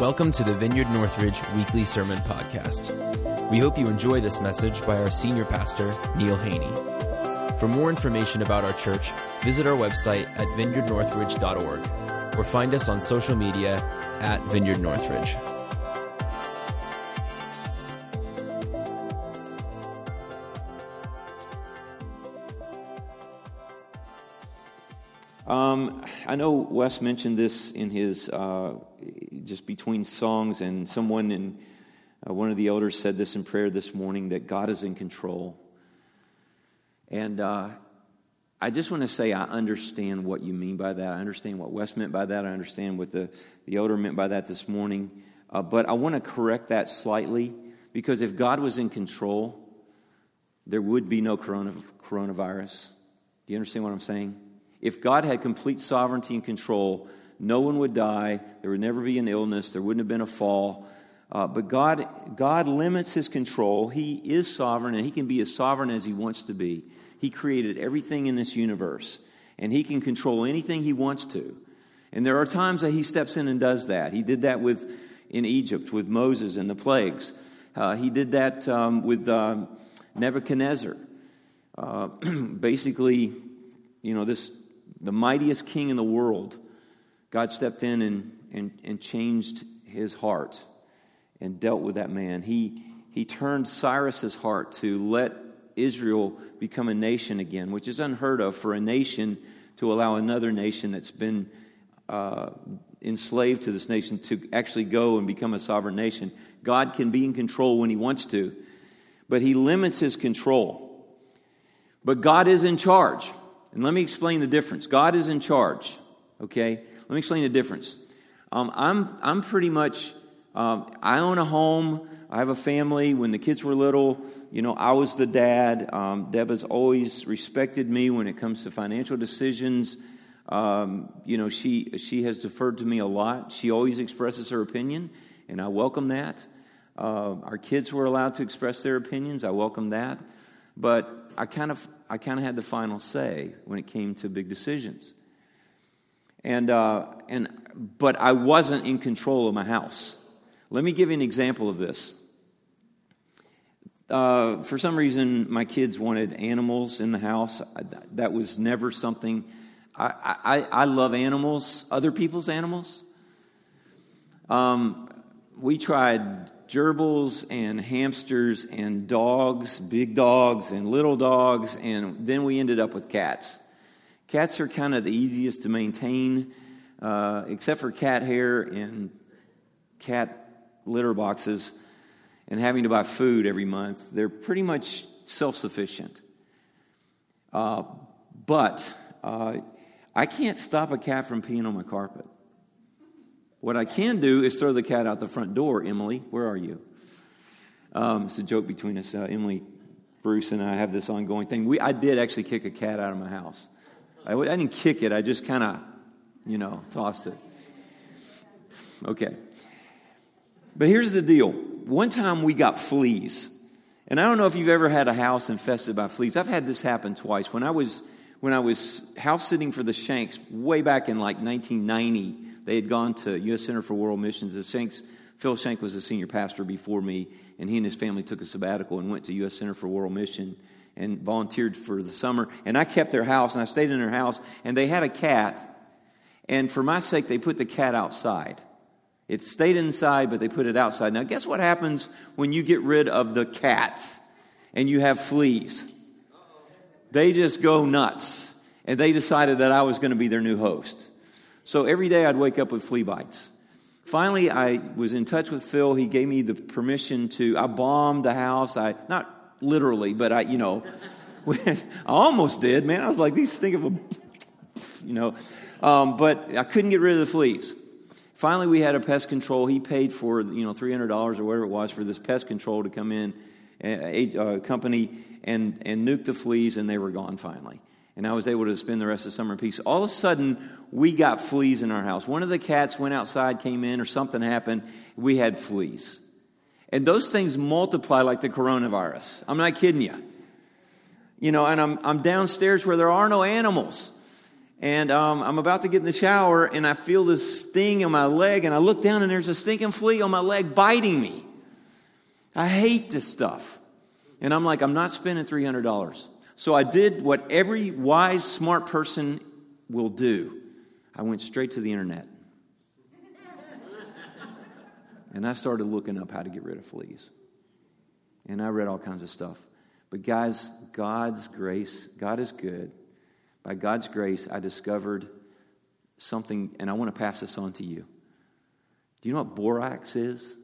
Welcome to the Vineyard Northridge Weekly Sermon Podcast. We hope you enjoy this message by our senior pastor, Neil Haney. For more information about our church, visit our website at vineyardnorthridge.org or find us on social media at Vineyard Northridge. Um, I know Wes mentioned this in his uh, just between songs, and someone in uh, one of the elders said this in prayer this morning that God is in control. And uh, I just want to say I understand what you mean by that. I understand what Wes meant by that. I understand what the, the elder meant by that this morning. Uh, but I want to correct that slightly because if God was in control, there would be no corona, coronavirus. Do you understand what I'm saying? If God had complete sovereignty and control, no one would die. There would never be an illness. There wouldn't have been a fall. Uh, but God, God limits his control. He is sovereign, and he can be as sovereign as he wants to be. He created everything in this universe, and he can control anything he wants to. And there are times that he steps in and does that. He did that with in Egypt with Moses and the plagues. Uh, he did that um, with uh, Nebuchadnezzar. Uh, basically, you know, this the mightiest king in the world, God stepped in and, and, and changed his heart and dealt with that man. He, he turned Cyrus's heart to let Israel become a nation again, which is unheard of for a nation to allow another nation that's been uh, enslaved to this nation to actually go and become a sovereign nation. God can be in control when he wants to, but he limits his control. But God is in charge. And let me explain the difference. God is in charge, okay? Let me explain the difference. Um, I'm, I'm pretty much, um, I own a home. I have a family. When the kids were little, you know, I was the dad. Um, has always respected me when it comes to financial decisions. Um, you know, she, she has deferred to me a lot. She always expresses her opinion, and I welcome that. Uh, our kids were allowed to express their opinions. I welcome that. But I kind of I kind of had the final say when it came to big decisions. And, uh, and, but I wasn't in control of my house. Let me give you an example of this. Uh, for some reason, my kids wanted animals in the house. That was never something. I, I, I love animals, other people's animals. Um, we tried gerbils and hamsters and dogs, big dogs and little dogs, and then we ended up with cats. Cats are kind of the easiest to maintain, uh, except for cat hair and cat litter boxes and having to buy food every month. They're pretty much self sufficient. Uh, but uh, I can't stop a cat from peeing on my carpet. What I can do is throw the cat out the front door. Emily, where are you? Um, it's a joke between us. Uh, Emily, Bruce, and I have this ongoing thing. We, I did actually kick a cat out of my house. I, I didn't kick it, I just kind of, you know, tossed it. Okay. But here's the deal one time we got fleas. And I don't know if you've ever had a house infested by fleas. I've had this happen twice. When I was when I was house sitting for the Shanks way back in like 1990, they had gone to U.S. Center for World Missions. The Shanks, Phil Shank was the senior pastor before me, and he and his family took a sabbatical and went to U.S. Center for World Mission and volunteered for the summer. And I kept their house, and I stayed in their house, and they had a cat. And for my sake, they put the cat outside. It stayed inside, but they put it outside. Now, guess what happens when you get rid of the cat and you have fleas? They just go nuts. And they decided that I was going to be their new host. So every day I'd wake up with flea bites. Finally, I was in touch with Phil. He gave me the permission to, I bombed the house. I, not literally, but I, you know, I almost did, man. I was like, these think of a, you know, um, but I couldn't get rid of the fleas. Finally, we had a pest control. He paid for, you know, $300 or whatever it was for this pest control to come in, a, a company, and, and nuke the fleas, and they were gone finally and I was able to spend the rest of the summer in peace. All of a sudden, we got fleas in our house. One of the cats went outside, came in, or something happened. We had fleas. And those things multiply like the coronavirus. I'm not kidding you. You know, and I'm, I'm downstairs where there are no animals. And um, I'm about to get in the shower, and I feel this sting in my leg, and I look down, and there's a stinking flea on my leg biting me. I hate this stuff. And I'm like, I'm not spending $300. So I did what every wise, smart person will do I went straight to the internet. And I started looking up how to get rid of fleas. And I read all kinds of stuff. But, guys, God's grace, God is good. By God's grace, I discovered something, and I want to pass this on to you. Do you know what borax is?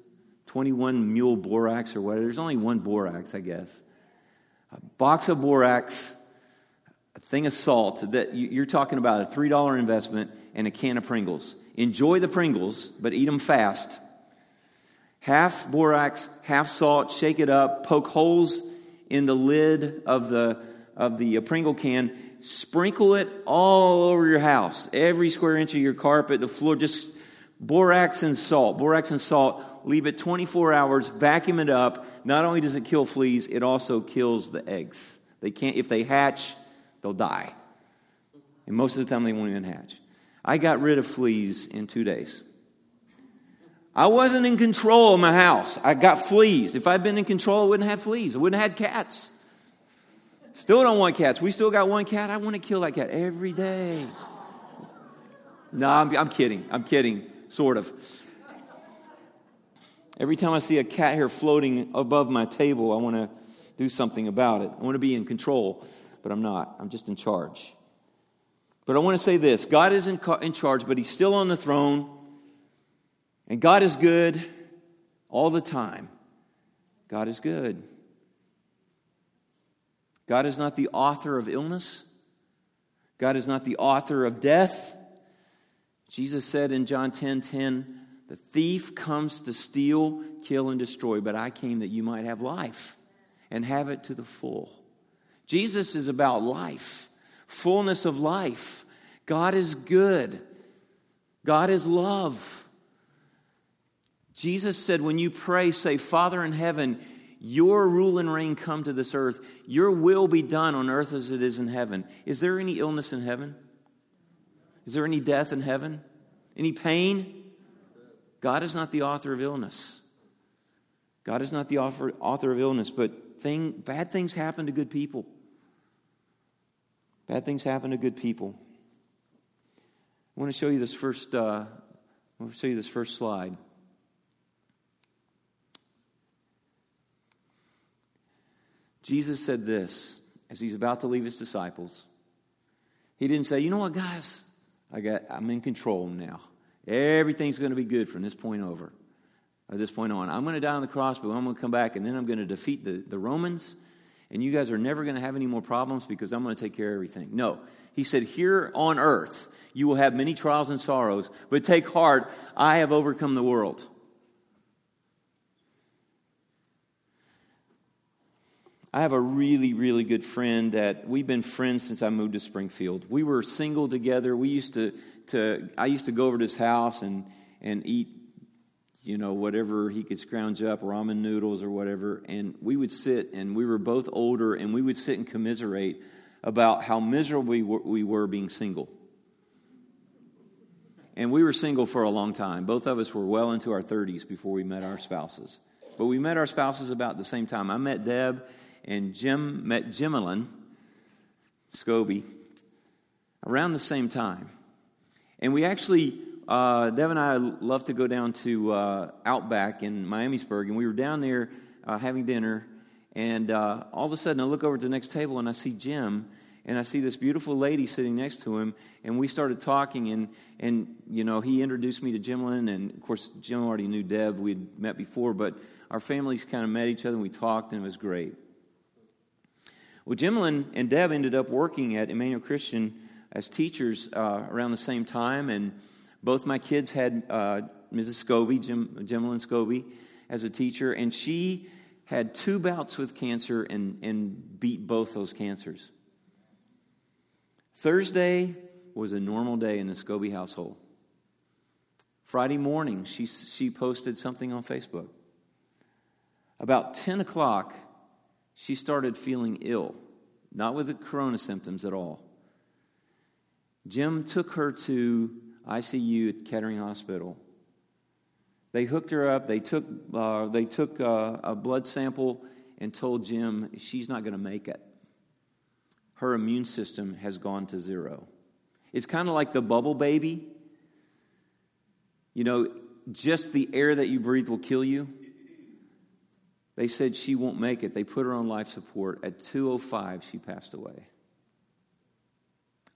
21 mule borax or whatever. There's only one borax, I guess. A box of borax, a thing of salt that you're talking about a $3 investment and a can of Pringles. Enjoy the Pringles, but eat them fast. Half borax, half salt, shake it up, poke holes in the lid of the, of the Pringle can, sprinkle it all over your house, every square inch of your carpet, the floor, just borax and salt, borax and salt. Leave it 24 hours, vacuum it up. Not only does it kill fleas, it also kills the eggs. They can't, if they hatch, they'll die. And most of the time, they won't even hatch. I got rid of fleas in two days. I wasn't in control of my house. I got fleas. If I'd been in control, I wouldn't have fleas. I wouldn't have had cats. Still don't want cats. We still got one cat. I want to kill that cat every day. No, I'm, I'm kidding. I'm kidding, sort of. Every time I see a cat hair floating above my table, I want to do something about it. I want to be in control, but I'm not. I'm just in charge. But I want to say this God is in, in charge, but He's still on the throne. And God is good all the time. God is good. God is not the author of illness. God is not the author of death. Jesus said in John 10 10, the thief comes to steal, kill, and destroy, but I came that you might have life and have it to the full. Jesus is about life, fullness of life. God is good, God is love. Jesus said, when you pray, say, Father in heaven, your rule and reign come to this earth. Your will be done on earth as it is in heaven. Is there any illness in heaven? Is there any death in heaven? Any pain? God is not the author of illness. God is not the author, of illness, but thing, bad things happen to good people. Bad things happen to good people. I want to show you this first. Uh, I want to show you this first slide. Jesus said this as he's about to leave his disciples. He didn't say, "You know what, guys? I got. I'm in control now." Everything's going to be good from this point over, at this point on. I'm going to die on the cross, but I'm going to come back and then I'm going to defeat the, the Romans, and you guys are never going to have any more problems because I'm going to take care of everything. No. He said, Here on earth, you will have many trials and sorrows, but take heart, I have overcome the world. I have a really, really good friend that we've been friends since I moved to Springfield. We were single together. We used to to I used to go over to his house and and eat you know whatever he could scrounge up ramen noodles or whatever. And we would sit and we were both older and we would sit and commiserate about how miserable we were being single. And we were single for a long time. Both of us were well into our 30s before we met our spouses. But we met our spouses about the same time. I met deb and jim met jimelin scobie around the same time. And we actually, uh, Deb and I love to go down to uh, Outback in Miamisburg, and we were down there uh, having dinner, and uh, all of a sudden I look over to the next table and I see Jim, and I see this beautiful lady sitting next to him, and we started talking, and, and you know, he introduced me to Jimlin, and of course, Jim already knew Deb, we'd met before, but our families kind of met each other, and we talked, and it was great. Well, Jimlin and Deb ended up working at Emmanuel Christian as teachers uh, around the same time, and both my kids had uh, Mrs. Scobie, Jim, Jimlyn Scobie, as a teacher, and she had two bouts with cancer and, and beat both those cancers. Thursday was a normal day in the Scobie household. Friday morning, she, she posted something on Facebook. About 10 o'clock, she started feeling ill, not with the corona symptoms at all. Jim took her to ICU at Kettering Hospital. They hooked her up. They took, uh, they took uh, a blood sample and told Jim she's not going to make it. Her immune system has gone to zero. It's kind of like the bubble baby. You know, just the air that you breathe will kill you. They said she won't make it. They put her on life support. At 205, she passed away.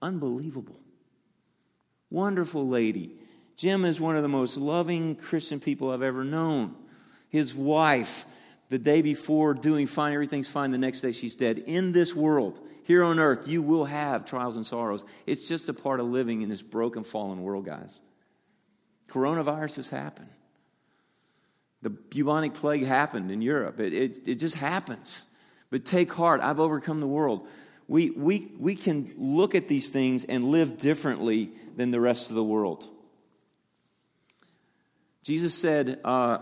Unbelievable. Wonderful lady. Jim is one of the most loving Christian people I've ever known. His wife, the day before, doing fine, everything's fine. The next day, she's dead. In this world, here on earth, you will have trials and sorrows. It's just a part of living in this broken, fallen world, guys. Coronavirus has happened. The bubonic plague happened in Europe. It, it, it just happens. But take heart, I've overcome the world. We, we, we can look at these things and live differently than the rest of the world. Jesus said, uh,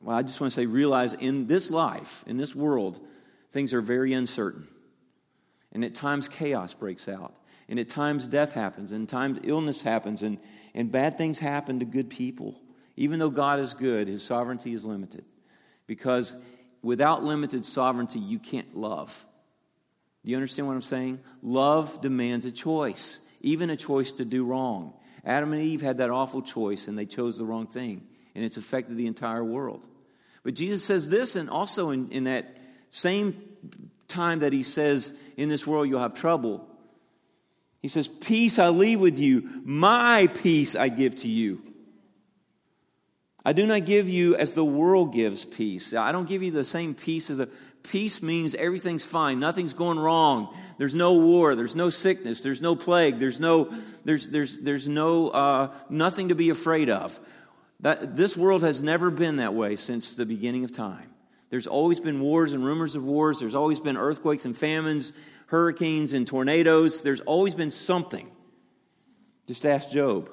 well, I just want to say, realize in this life, in this world, things are very uncertain. And at times, chaos breaks out. And at times, death happens. And at times, illness happens. And, and bad things happen to good people. Even though God is good, his sovereignty is limited. Because without limited sovereignty, you can't love. Do you understand what I'm saying? Love demands a choice, even a choice to do wrong. Adam and Eve had that awful choice, and they chose the wrong thing, and it's affected the entire world. But Jesus says this, and also in, in that same time that he says, In this world you'll have trouble, he says, Peace I leave with you, my peace I give to you. I do not give you as the world gives peace. I don't give you the same peace as a peace means everything's fine, nothing's going wrong. There's no war, there's no sickness, there's no plague, there's no there's there's there's no uh, nothing to be afraid of. That this world has never been that way since the beginning of time. There's always been wars and rumors of wars. There's always been earthquakes and famines, hurricanes and tornadoes. There's always been something. Just ask Job.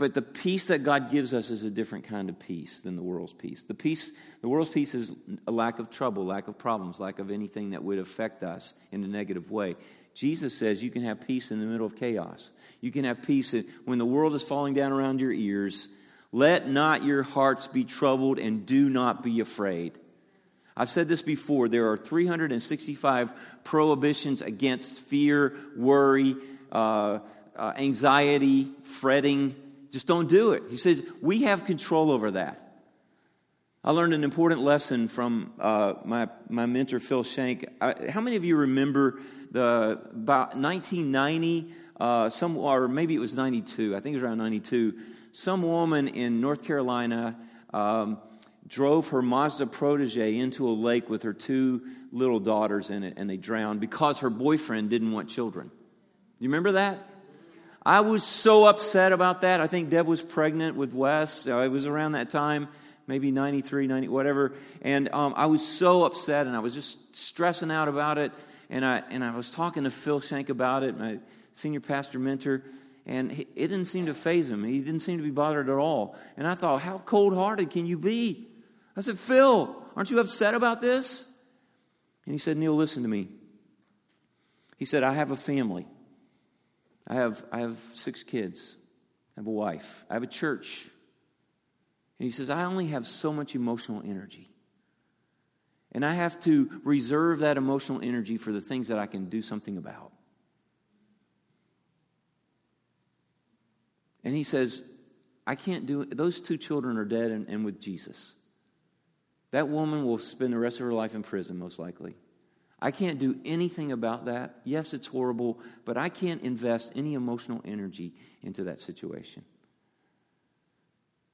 But the peace that God gives us is a different kind of peace than the world's peace. The peace, the world's peace is a lack of trouble, lack of problems, lack of anything that would affect us in a negative way. Jesus says you can have peace in the middle of chaos. You can have peace when the world is falling down around your ears. Let not your hearts be troubled and do not be afraid. I've said this before. There are 365 prohibitions against fear, worry, uh, uh, anxiety, fretting, just don't do it. He says, we have control over that. I learned an important lesson from uh, my, my mentor, Phil Shank. I, how many of you remember the, about 1990, uh, some, or maybe it was 92, I think it was around 92, some woman in North Carolina um, drove her Mazda protege into a lake with her two little daughters in it, and they drowned because her boyfriend didn't want children. You remember that? I was so upset about that. I think Deb was pregnant with Wes. It was around that time, maybe 93, 90, whatever. And um, I was so upset and I was just stressing out about it. And I, and I was talking to Phil Shank about it, my senior pastor mentor, and it didn't seem to faze him. He didn't seem to be bothered at all. And I thought, how cold hearted can you be? I said, Phil, aren't you upset about this? And he said, Neil, listen to me. He said, I have a family. I have, I have six kids. I have a wife. I have a church. And he says, I only have so much emotional energy. And I have to reserve that emotional energy for the things that I can do something about. And he says, I can't do it. Those two children are dead and, and with Jesus. That woman will spend the rest of her life in prison, most likely. I can't do anything about that. Yes, it's horrible, but I can't invest any emotional energy into that situation.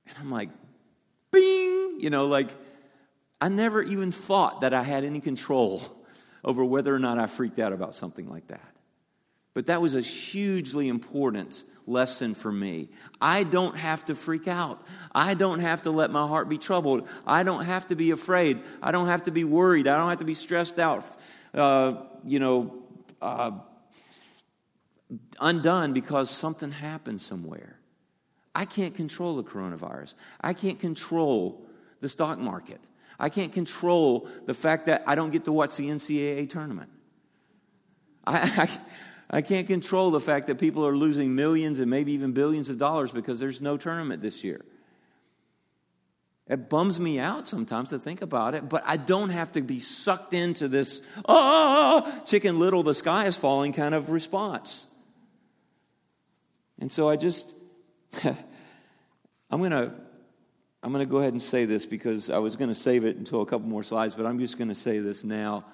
And I'm like, bing! You know, like, I never even thought that I had any control over whether or not I freaked out about something like that. But that was a hugely important lesson for me. I don't have to freak out. I don't have to let my heart be troubled. I don't have to be afraid. I don't have to be worried. I don't have to be stressed out uh, you know, uh, undone because something happened somewhere. I can't control the coronavirus. I can't control the stock market. I can't control the fact that I don't get to watch the NCAA tournament. I, I can't control the fact that people are losing millions and maybe even billions of dollars because there's no tournament this year. It bums me out sometimes to think about it, but I don't have to be sucked into this, oh, chicken little, the sky is falling kind of response. And so I just, I'm going to. I'm going to go ahead and say this because I was going to save it until a couple more slides, but I'm just going to say this now.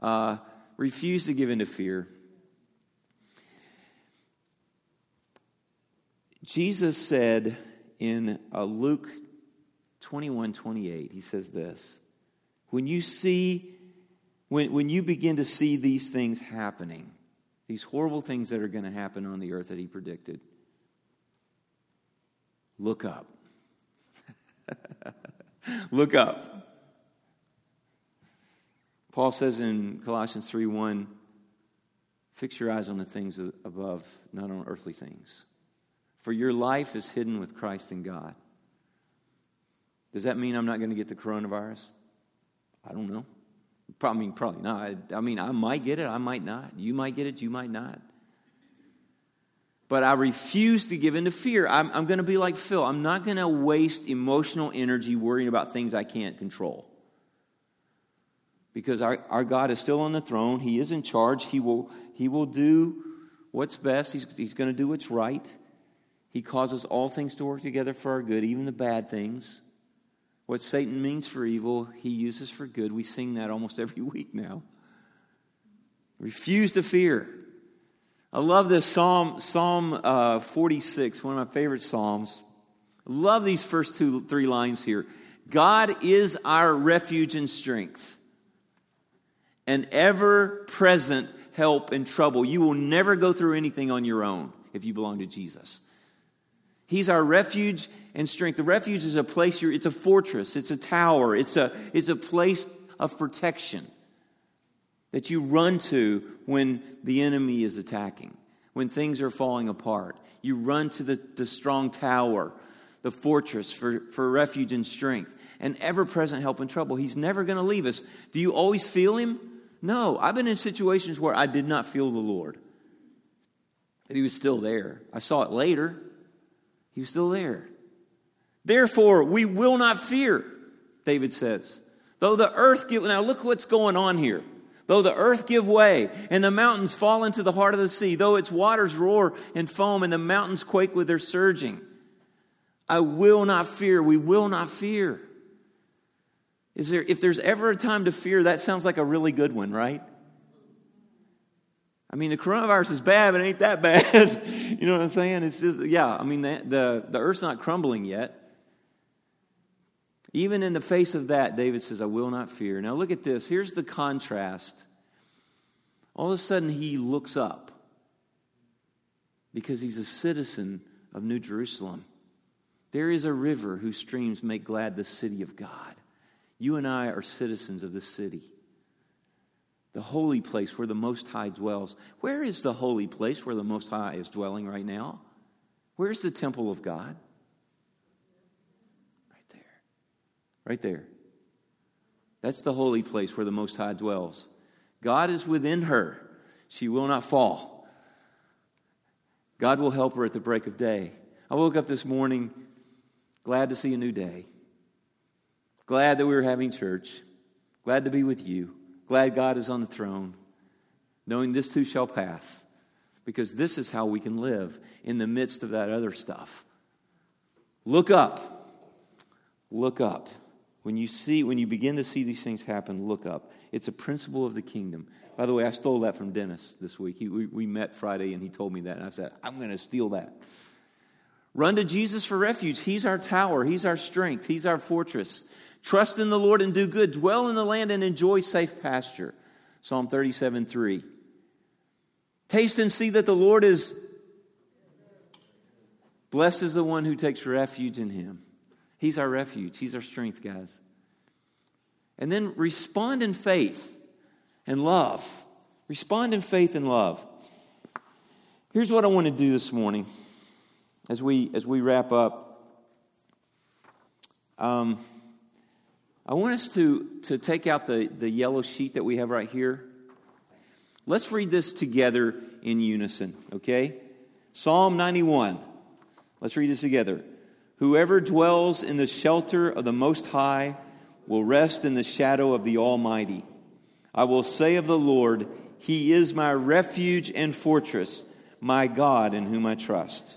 Uh, refuse to give in to fear. Jesus said in uh, Luke 21 28, he says this When you see, when, when you begin to see these things happening, these horrible things that are going to happen on the earth that he predicted, look up. look up. Paul says in Colossians 3 1, fix your eyes on the things above, not on earthly things. For your life is hidden with Christ in God. Does that mean I'm not going to get the coronavirus? I don't know. Probably, probably not. I mean, I might get it, I might not. You might get it, you might not. But I refuse to give in to fear. I'm, I'm going to be like Phil. I'm not going to waste emotional energy worrying about things I can't control. Because our, our God is still on the throne. He is in charge. He will, he will do what's best. He's, he's going to do what's right. He causes all things to work together for our good, even the bad things. What Satan means for evil, he uses for good. We sing that almost every week now. Refuse to fear. I love this Psalm, Psalm uh, 46, one of my favorite Psalms. Love these first two, three lines here. God is our refuge and strength, an ever present help in trouble. You will never go through anything on your own if you belong to Jesus. He's our refuge and strength. The refuge is a place, it's a fortress, it's a tower, it's a, it's a place of protection that you run to when the enemy is attacking, when things are falling apart. You run to the, the strong tower, the fortress for, for refuge and strength, and ever present help in trouble. He's never going to leave us. Do you always feel him? No. I've been in situations where I did not feel the Lord, but he was still there. I saw it later. He was still there. Therefore, we will not fear, David says. Though the earth give, now look what's going on here. Though the earth give way and the mountains fall into the heart of the sea, though its waters roar and foam and the mountains quake with their surging, I will not fear. We will not fear. Is there, if there's ever a time to fear, that sounds like a really good one, right? I mean, the coronavirus is bad, but it ain't that bad. you know what I'm saying? It's just, yeah, I mean, the, the, the earth's not crumbling yet. Even in the face of that, David says, I will not fear. Now, look at this. Here's the contrast. All of a sudden, he looks up because he's a citizen of New Jerusalem. There is a river whose streams make glad the city of God. You and I are citizens of this city the holy place where the Most High dwells. Where is the holy place where the Most High is dwelling right now? Where's the temple of God? Right there. Right there. That's the holy place where the Most High dwells. God is within her. She will not fall. God will help her at the break of day. I woke up this morning glad to see a new day. Glad that we were having church. Glad to be with you. Glad God is on the throne, knowing this too shall pass, because this is how we can live in the midst of that other stuff. Look up. Look up. When you see, when you begin to see these things happen, look up. It's a principle of the kingdom. By the way, I stole that from Dennis this week. He, we, we met Friday and he told me that, and I said, I'm going to steal that. Run to Jesus for refuge. He's our tower, He's our strength, He's our fortress. Trust in the Lord and do good. Dwell in the land and enjoy safe pasture. Psalm 37 3. Taste and see that the Lord is. Blessed is the one who takes refuge in him. He's our refuge, He's our strength, guys. And then respond in faith and love. Respond in faith and love. Here's what I want to do this morning as we, as we wrap up. Um, I want us to, to take out the, the yellow sheet that we have right here. Let's read this together in unison, okay? Psalm 91. Let's read this together. Whoever dwells in the shelter of the Most High will rest in the shadow of the Almighty. I will say of the Lord, He is my refuge and fortress, my God in whom I trust.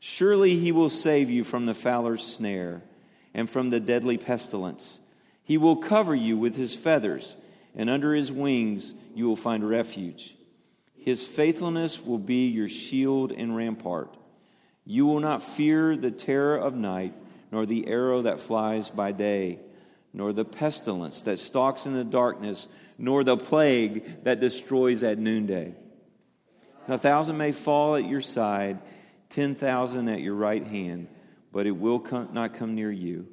Surely He will save you from the fowler's snare and from the deadly pestilence. He will cover you with His feathers, and under His wings you will find refuge. His faithfulness will be your shield and rampart. You will not fear the terror of night, nor the arrow that flies by day, nor the pestilence that stalks in the darkness, nor the plague that destroys at noonday. A thousand may fall at your side, ten thousand at your right hand, but it will come, not come near you.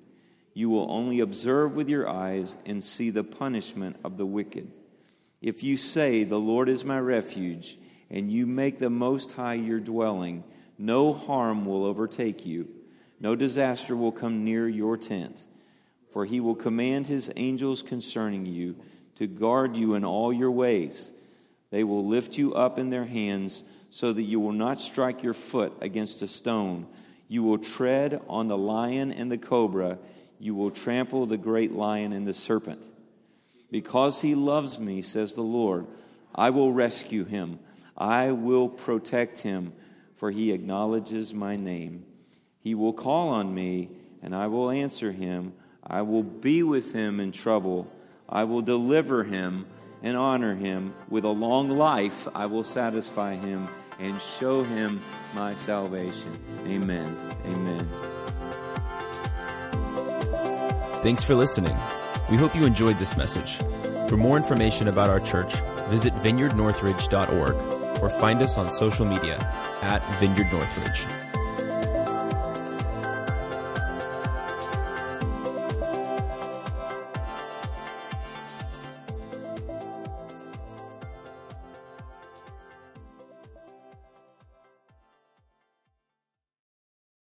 You will only observe with your eyes and see the punishment of the wicked. If you say, The Lord is my refuge, and you make the Most High your dwelling, no harm will overtake you, no disaster will come near your tent. For he will command his angels concerning you to guard you in all your ways. They will lift you up in their hands so that you will not strike your foot against a stone. You will tread on the lion and the cobra. You will trample the great lion and the serpent. Because he loves me, says the Lord, I will rescue him. I will protect him, for he acknowledges my name. He will call on me, and I will answer him. I will be with him in trouble. I will deliver him and honor him. With a long life, I will satisfy him and show him my salvation. Amen. Amen. Thanks for listening. We hope you enjoyed this message. For more information about our church, visit vineyardnorthridge.org or find us on social media at Vineyard Northridge.